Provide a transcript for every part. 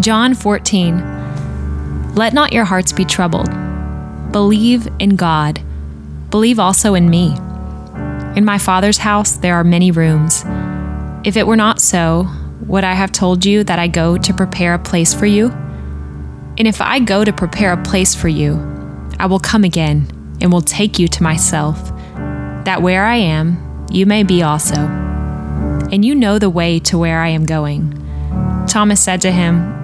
John 14 Let not your hearts be troubled. Believe in God. Believe also in me. In my Father's house there are many rooms. If it were not so, would I have told you that I go to prepare a place for you? And if I go to prepare a place for you, I will come again and will take you to myself, that where I am, you may be also. And you know the way to where I am going. Thomas said to him,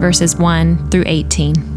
verses 1 through 18.